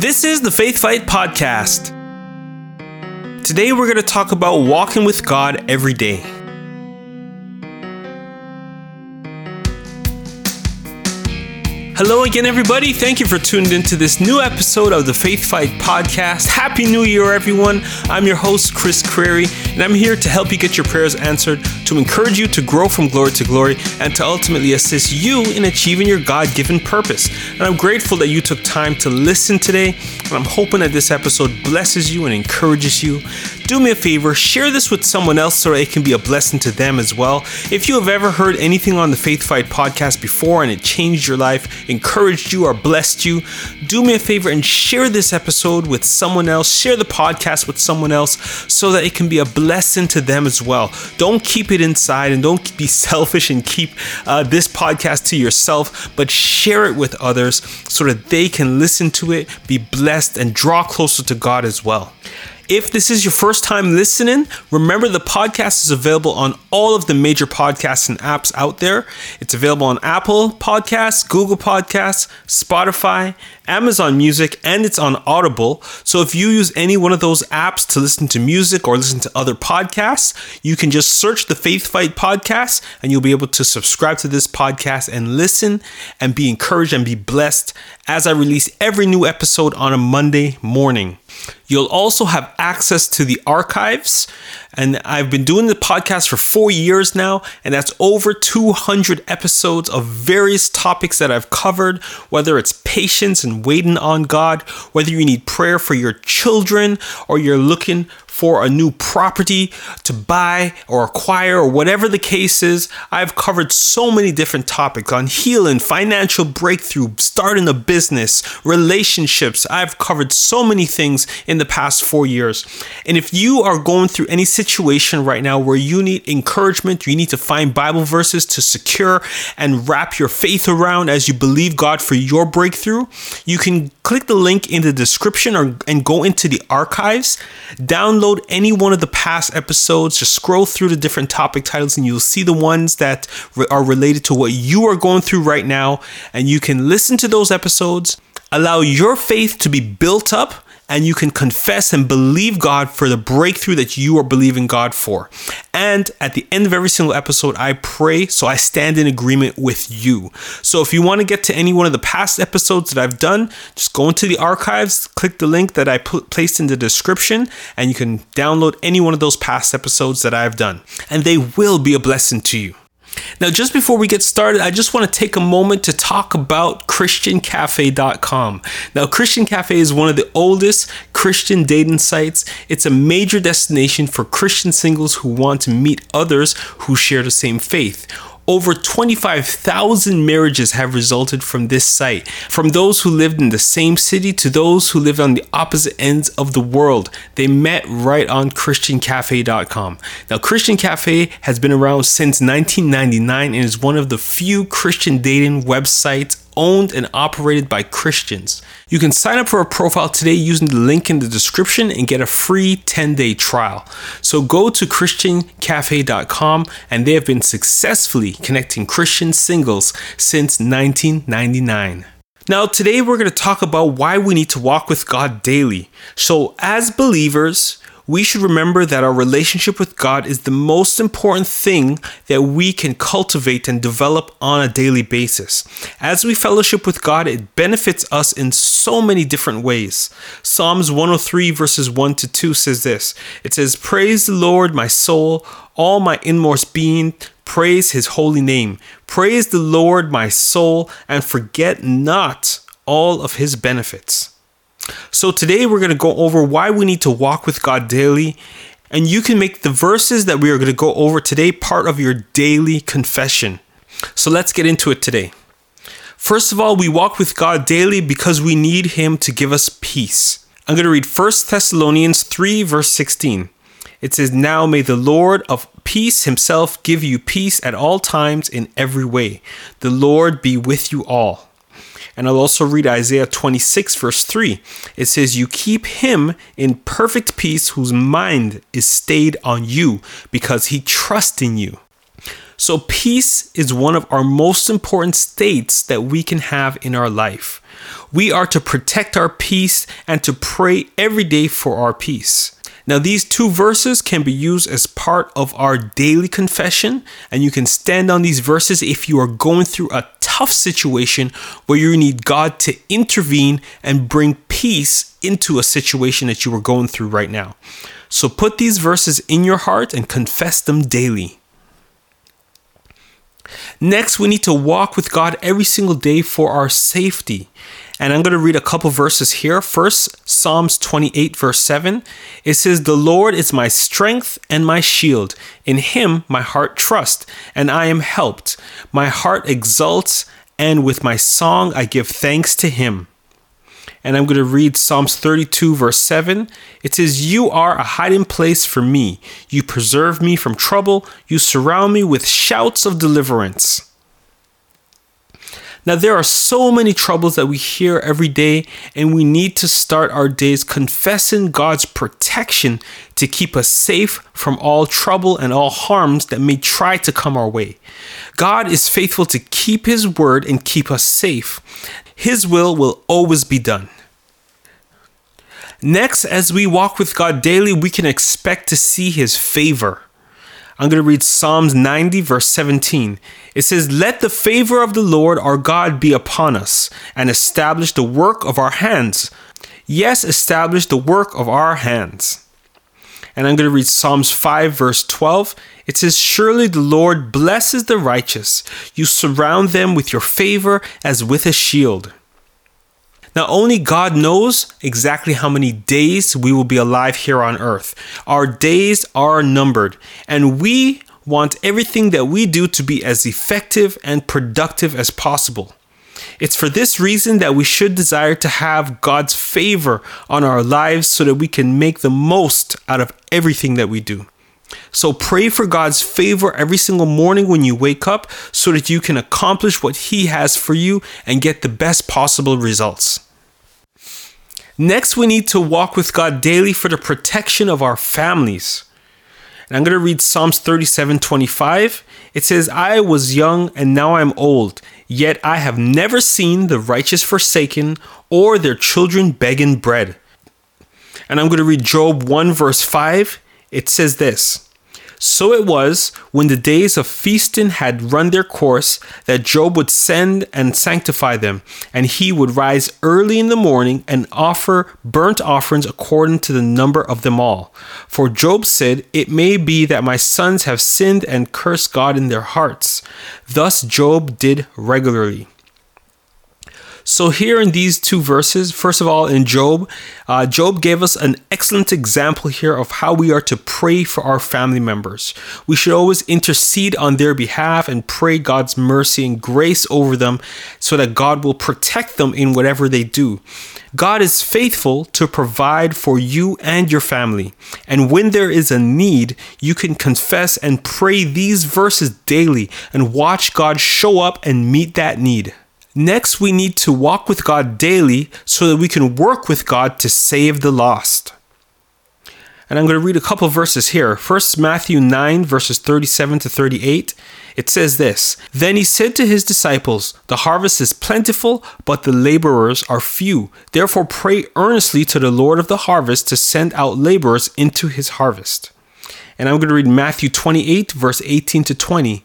This is the Faith Fight Podcast. Today we're going to talk about walking with God every day. Hello again, everybody. Thank you for tuning into this new episode of the Faith Fight Podcast. Happy New Year, everyone. I'm your host, Chris Crary, and I'm here to help you get your prayers answered, to encourage you to grow from glory to glory, and to ultimately assist you in achieving your God given purpose. And I'm grateful that you took time to listen today, and I'm hoping that this episode blesses you and encourages you. Do me a favor, share this with someone else so it can be a blessing to them as well. If you have ever heard anything on the Faith Fight podcast before and it changed your life, encouraged you, or blessed you, do me a favor and share this episode with someone else. Share the podcast with someone else so that it can be a blessing to them as well. Don't keep it inside and don't be selfish and keep uh, this podcast to yourself, but share it with others so that they can listen to it, be blessed, and draw closer to God as well. If this is your first time listening, remember the podcast is available on all of the major podcasts and apps out there. It's available on Apple Podcasts, Google Podcasts, Spotify, Amazon Music, and it's on Audible. So if you use any one of those apps to listen to music or listen to other podcasts, you can just search the Faith Fight podcast and you'll be able to subscribe to this podcast and listen and be encouraged and be blessed as I release every new episode on a Monday morning. You'll also have access to the archives. And I've been doing the podcast for four years now, and that's over 200 episodes of various topics that I've covered, whether it's patience and waiting on God, whether you need prayer for your children, or you're looking for a new property to buy or acquire or whatever the case is. I've covered so many different topics on healing, financial breakthrough, starting a business, relationships. I've covered so many things in the past four years. And if you are going through any situation right now where you need encouragement, you need to find Bible verses to secure and wrap your faith around as you believe God for your breakthrough, you can click the link in the description or and go into the archives, download any one of the past episodes, just scroll through the different topic titles and you'll see the ones that are related to what you are going through right now. And you can listen to those episodes, allow your faith to be built up and you can confess and believe God for the breakthrough that you are believing God for. And at the end of every single episode, I pray, so I stand in agreement with you. So if you want to get to any one of the past episodes that I've done, just go into the archives, click the link that I put placed in the description, and you can download any one of those past episodes that I've done. And they will be a blessing to you. Now, just before we get started, I just want to take a moment to talk about ChristianCafe.com. Now, Christian Cafe is one of the oldest Christian dating sites. It's a major destination for Christian singles who want to meet others who share the same faith. Over 25,000 marriages have resulted from this site, from those who lived in the same city to those who lived on the opposite ends of the world. They met right on ChristianCafe.com. Now, Christian Cafe has been around since 1999 and is one of the few Christian dating websites owned and operated by Christians. You can sign up for a profile today using the link in the description and get a free 10 day trial. So go to ChristianCafe.com and they have been successfully connecting Christian singles since 1999. Now, today we're going to talk about why we need to walk with God daily. So, as believers, we should remember that our relationship with God is the most important thing that we can cultivate and develop on a daily basis. As we fellowship with God, it benefits us in so many different ways. Psalms 103, verses 1 to 2 says this It says, Praise the Lord, my soul, all my inmost being. Praise his holy name. Praise the Lord, my soul, and forget not all of his benefits. So today we're going to go over why we need to walk with God daily. And you can make the verses that we are going to go over today part of your daily confession. So let's get into it today. First of all, we walk with God daily because we need Him to give us peace. I'm going to read 1 Thessalonians 3, verse 16. It says, Now may the Lord of peace himself give you peace at all times in every way. The Lord be with you all. And I'll also read Isaiah 26, verse 3. It says, You keep him in perfect peace whose mind is stayed on you because he trusts in you. So, peace is one of our most important states that we can have in our life. we are to protect our peace and to pray every day for our peace. Now, these two verses can be used as part of our daily confession, and you can stand on these verses if you are going through a tough situation where you need God to intervene and bring peace into a situation that you are going through right now. So put these verses in your heart and confess them daily. Next, we need to walk with God every single day for our safety. And I'm going to read a couple verses here. First, Psalms 28, verse 7. It says, The Lord is my strength and my shield. In him my heart trusts, and I am helped. My heart exults, and with my song I give thanks to him. And I'm going to read Psalms 32, verse 7. It says, You are a hiding place for me. You preserve me from trouble. You surround me with shouts of deliverance. Now, there are so many troubles that we hear every day, and we need to start our days confessing God's protection to keep us safe from all trouble and all harms that may try to come our way. God is faithful to keep His word and keep us safe. His will will always be done. Next, as we walk with God daily, we can expect to see His favor. I'm going to read Psalms 90, verse 17. It says, Let the favor of the Lord our God be upon us, and establish the work of our hands. Yes, establish the work of our hands. And I'm going to read Psalms 5, verse 12. It says, Surely the Lord blesses the righteous. You surround them with your favor as with a shield. Now, only God knows exactly how many days we will be alive here on earth. Our days are numbered, and we want everything that we do to be as effective and productive as possible. It's for this reason that we should desire to have God's favor on our lives so that we can make the most out of everything that we do. So pray for God's favor every single morning when you wake up so that you can accomplish what He has for you and get the best possible results. Next, we need to walk with God daily for the protection of our families. And I'm going to read Psalms 37 25. It says, I was young and now I'm old, yet I have never seen the righteous forsaken or their children begging bread. And I'm going to read Job 1, verse 5. It says this so it was, when the days of feasting had run their course, that Job would send and sanctify them, and he would rise early in the morning and offer burnt offerings according to the number of them all. For Job said, It may be that my sons have sinned and cursed God in their hearts. Thus Job did regularly. So, here in these two verses, first of all, in Job, uh, Job gave us an excellent example here of how we are to pray for our family members. We should always intercede on their behalf and pray God's mercy and grace over them so that God will protect them in whatever they do. God is faithful to provide for you and your family. And when there is a need, you can confess and pray these verses daily and watch God show up and meet that need. Next, we need to walk with God daily so that we can work with God to save the lost. And I'm going to read a couple verses here. First, Matthew 9, verses 37 to 38. It says this Then he said to his disciples, The harvest is plentiful, but the laborers are few. Therefore, pray earnestly to the Lord of the harvest to send out laborers into his harvest. And I'm going to read Matthew 28, verse 18 to 20.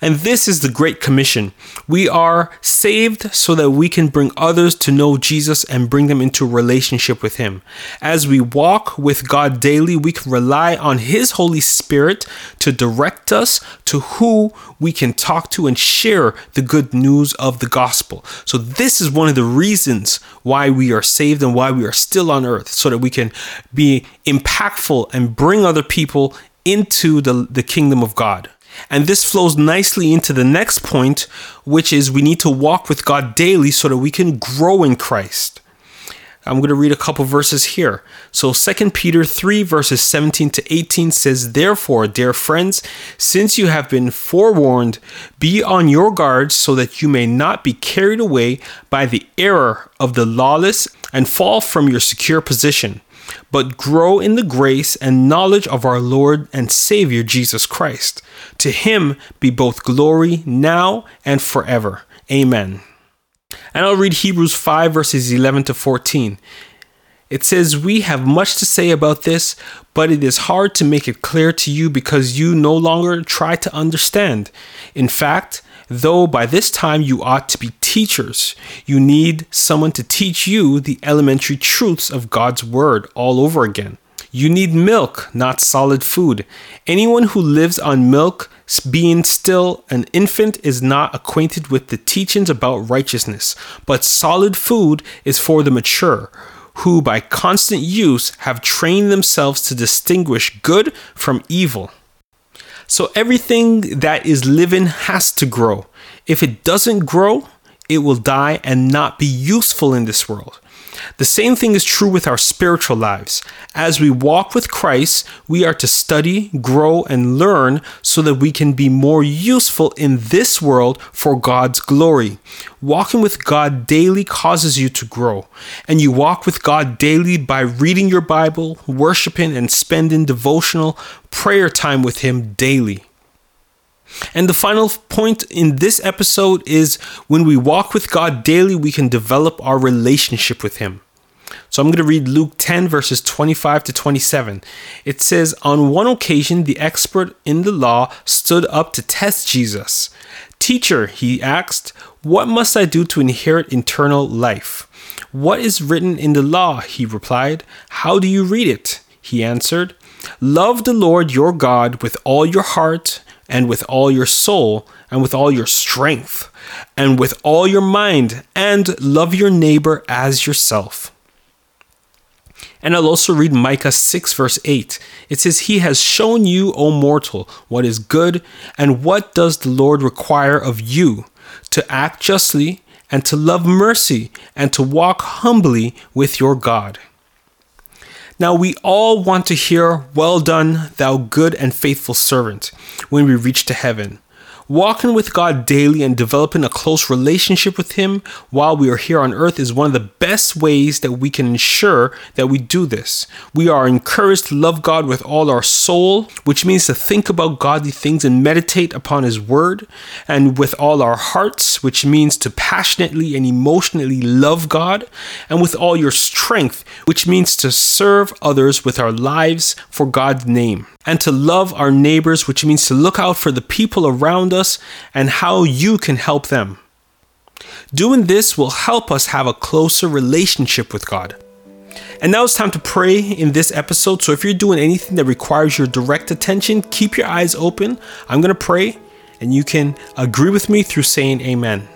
And this is the Great Commission. We are saved so that we can bring others to know Jesus and bring them into relationship with Him. As we walk with God daily, we can rely on His Holy Spirit to direct us to who we can talk to and share the good news of the gospel. So, this is one of the reasons why we are saved and why we are still on earth, so that we can be impactful and bring other people into the, the kingdom of God. And this flows nicely into the next point, which is we need to walk with God daily so that we can grow in Christ. I'm going to read a couple verses here. So 2 Peter 3 verses 17 to 18 says, "Therefore, dear friends, since you have been forewarned, be on your guard so that you may not be carried away by the error of the lawless and fall from your secure position." but grow in the grace and knowledge of our Lord and Savior Jesus Christ. To him be both glory now and forever. Amen. And I'll read Hebrews 5, verses 11 to 14. It says, We have much to say about this, but it is hard to make it clear to you because you no longer try to understand. In fact, though by this time you ought to be teachers, you need someone to teach you the elementary truths of God's Word all over again. You need milk, not solid food. Anyone who lives on milk, being still an infant, is not acquainted with the teachings about righteousness, but solid food is for the mature, who by constant use have trained themselves to distinguish good from evil. So everything that is living has to grow. If it doesn't grow, it will die and not be useful in this world. The same thing is true with our spiritual lives. As we walk with Christ, we are to study, grow, and learn so that we can be more useful in this world for God's glory. Walking with God daily causes you to grow, and you walk with God daily by reading your Bible, worshiping, and spending devotional prayer time with Him daily. And the final point in this episode is when we walk with God daily, we can develop our relationship with Him. So I'm going to read Luke 10, verses 25 to 27. It says, On one occasion, the expert in the law stood up to test Jesus. Teacher, he asked, What must I do to inherit eternal life? What is written in the law? He replied. How do you read it? He answered, Love the Lord your God with all your heart and with all your soul and with all your strength and with all your mind and love your neighbor as yourself. And I'll also read Micah 6, verse 8. It says, He has shown you, O mortal, what is good, and what does the Lord require of you? To act justly, and to love mercy, and to walk humbly with your God. Now, we all want to hear, Well done, thou good and faithful servant, when we reach to heaven. Walking with God daily and developing a close relationship with Him while we are here on earth is one of the best ways that we can ensure that we do this. We are encouraged to love God with all our soul, which means to think about godly things and meditate upon His Word, and with all our hearts, which means to passionately and emotionally love God, and with all your strength, which means to serve others with our lives for God's name and to love our neighbors, which means to look out for the people around us and how you can help them. Doing this will help us have a closer relationship with God. And now it's time to pray in this episode. So if you're doing anything that requires your direct attention, keep your eyes open. I'm going to pray, and you can agree with me through saying amen.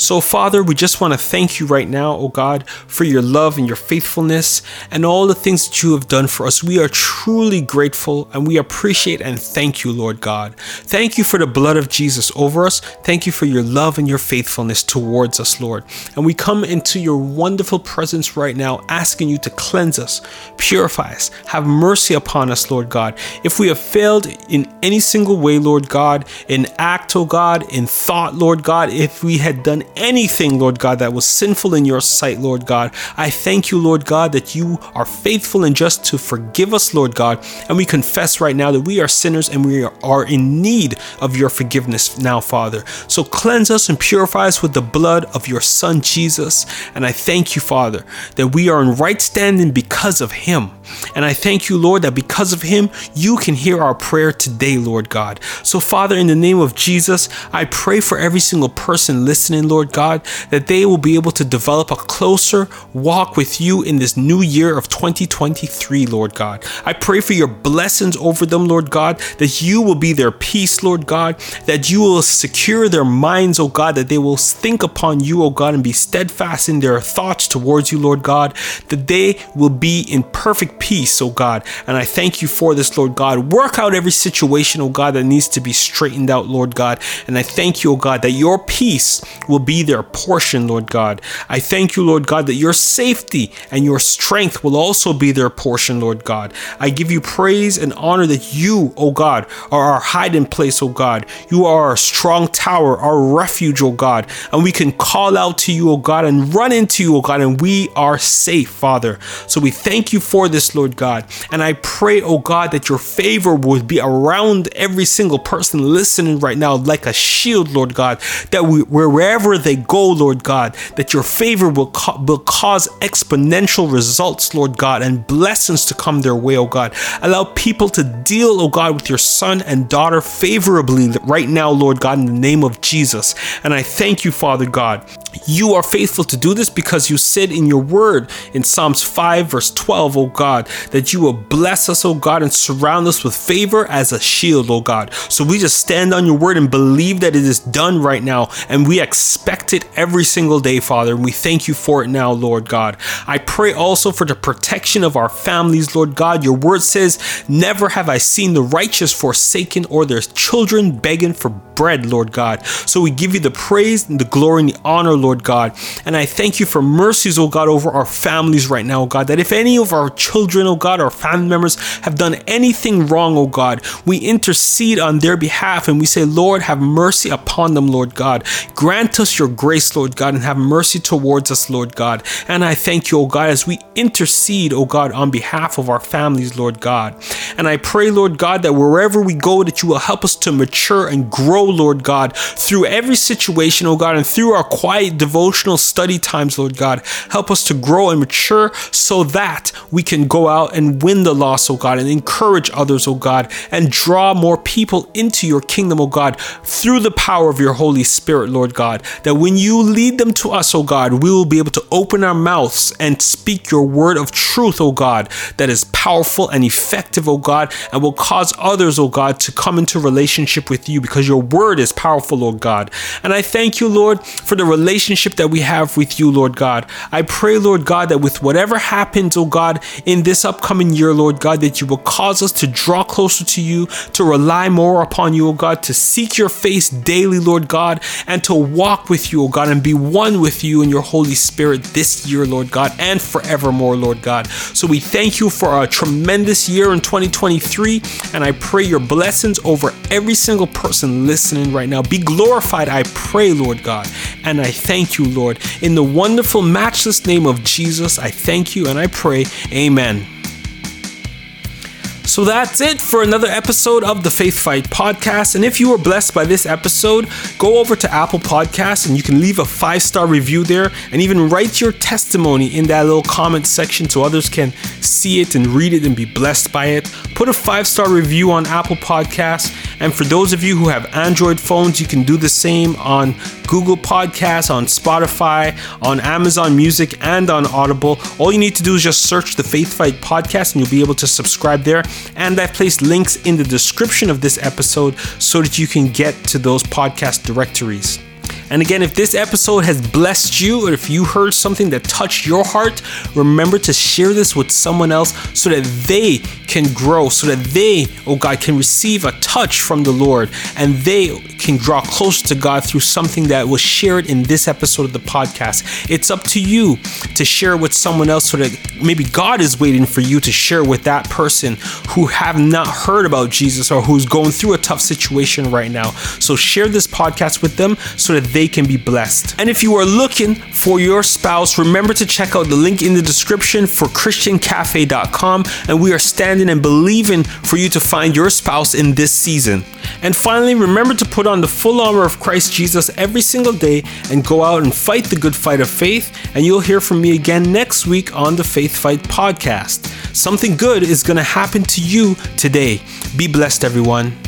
So, Father, we just want to thank you right now, oh God, for your love and your faithfulness and all the things that you have done for us. We are truly grateful and we appreciate and thank you, Lord God. Thank you for the blood of Jesus over us. Thank you for your love and your faithfulness towards us, Lord. And we come into your wonderful presence right now, asking you to cleanse us, purify us, have mercy upon us, Lord God. If we have failed in any single way, Lord God, in act, oh God, in thought, Lord God, if we had done anything, Lord God, that was sinful in your sight, Lord God. I thank you, Lord God, that you are faithful and just to forgive us, Lord God. And we confess right now that we are sinners and we are in need of your forgiveness now, Father. So cleanse us and purify us with the blood of your Son, Jesus. And I thank you, Father, that we are in right standing because of him. And I thank you, Lord, that because of him, you can hear our prayer today, Lord God. So, Father, in the name of Jesus, I pray for every single person listening, Lord God, that they will be able to develop a closer walk with you in this new year of 2023, Lord God. I pray for your blessings over them, Lord God, that you will be their peace, Lord God, that you will secure their minds, O God, that they will think upon you, O God, and be steadfast in their thoughts towards you, Lord God, that they will be in perfect peace, O God. And I thank you for this, Lord God. Work out every situation, oh God, that needs to be straightened out, Lord God. And I thank you, O God, that your peace will be their portion, Lord God. I thank you, Lord God, that your safety and your strength will also be their portion, Lord God. I give you praise and honor that you, O God, are our hiding place, O God. You are our strong tower, our refuge, O God. And we can call out to you, O God, and run into you, O God, and we are safe, Father. So we thank you for this, Lord God. And I pray, O God, that your favor would be around every single person listening right now like a shield, Lord God, that we, wherever they go, Lord God, that your favor will, co- will cause exponential results, Lord God, and blessings to come their way, oh God. Allow people to deal, oh God, with your son and daughter favorably right now, Lord God, in the name of Jesus. And I thank you, Father God. You are faithful to do this because you said in your word in Psalms 5, verse 12, oh God, that you will bless us, oh God, and surround us with favor as a shield, oh God. So we just stand on your word and believe that it is done right now, and we expect it every single day, Father. And we thank you for it now, Lord God. I pray also for the protection of our families, Lord God. Your word says, Never have I seen the righteous forsaken or their children begging for bread, Lord God. So we give you the praise and the glory and the honor, Lord God. And I thank you for mercies, oh God, over our families right now, oh God, that if any of our children, oh God, our family members have done anything wrong, oh God, we intercede on their behalf and we say, Lord, have mercy upon them, Lord God. Grant us your grace, Lord God, and have mercy towards us, Lord God. And I thank you, oh God, as we intercede, oh God, on behalf of our families, Lord God. And I pray, Lord God, that wherever we go, that you will help us to mature and grow, Lord God, through every situation, oh God, and through our quiet devotional study times, Lord God. Help us to grow and mature so that we can go out and win the lost, oh God, and encourage others, oh God, and draw more people into your kingdom, oh God, through the power of your Holy Spirit, Lord God. That when you lead them to us, oh God, we will be able to open our mouths and speak your word of truth, oh God, that is powerful and effective, oh God, and will cause others, oh God, to come into relationship with you because your word is powerful, Lord God. And I thank you, Lord, for the relationship that we have with you, Lord God. I pray, Lord God, that with whatever happens, oh God, in this upcoming year, Lord God, that you will cause us to draw closer to you, to rely more upon you, oh God, to seek your face daily, Lord God, and to walk with you, oh God, and be one with you in your Holy Spirit this year, Lord God, and forevermore, Lord God. So we thank you for a tremendous year in 2023, and I pray your blessings over every single person listening right now. Be glorified, I pray, Lord God, and I thank you, Lord. In the wonderful, matchless name of Jesus, I thank you and I pray, Amen. So that's it for another episode of the Faith Fight podcast. And if you were blessed by this episode, go over to Apple Podcasts and you can leave a five star review there and even write your testimony in that little comment section so others can see it and read it and be blessed by it. Put a five star review on Apple Podcasts. And for those of you who have Android phones, you can do the same on Google Podcasts, on Spotify, on Amazon Music, and on Audible. All you need to do is just search the Faith Fight podcast and you'll be able to subscribe there. And I've placed links in the description of this episode so that you can get to those podcast directories. And again, if this episode has blessed you or if you heard something that touched your heart, remember to share this with someone else so that they can grow, so that they, oh God, can receive a touch from the Lord and they can draw closer to God through something that was shared in this episode of the podcast. It's up to you to share with someone else so that maybe God is waiting for you to share with that person who have not heard about Jesus or who's going through a tough situation right now. So share this podcast with them so that they can be blessed. And if you are looking for your spouse, remember to check out the link in the description for christiancafe.com and we are standing and believing for you to find your spouse in this season. And finally, remember to put on the full armor of Christ Jesus every single day and go out and fight the good fight of faith. And you'll hear from me again next week on the Faith Fight podcast. Something good is going to happen to you today. Be blessed, everyone.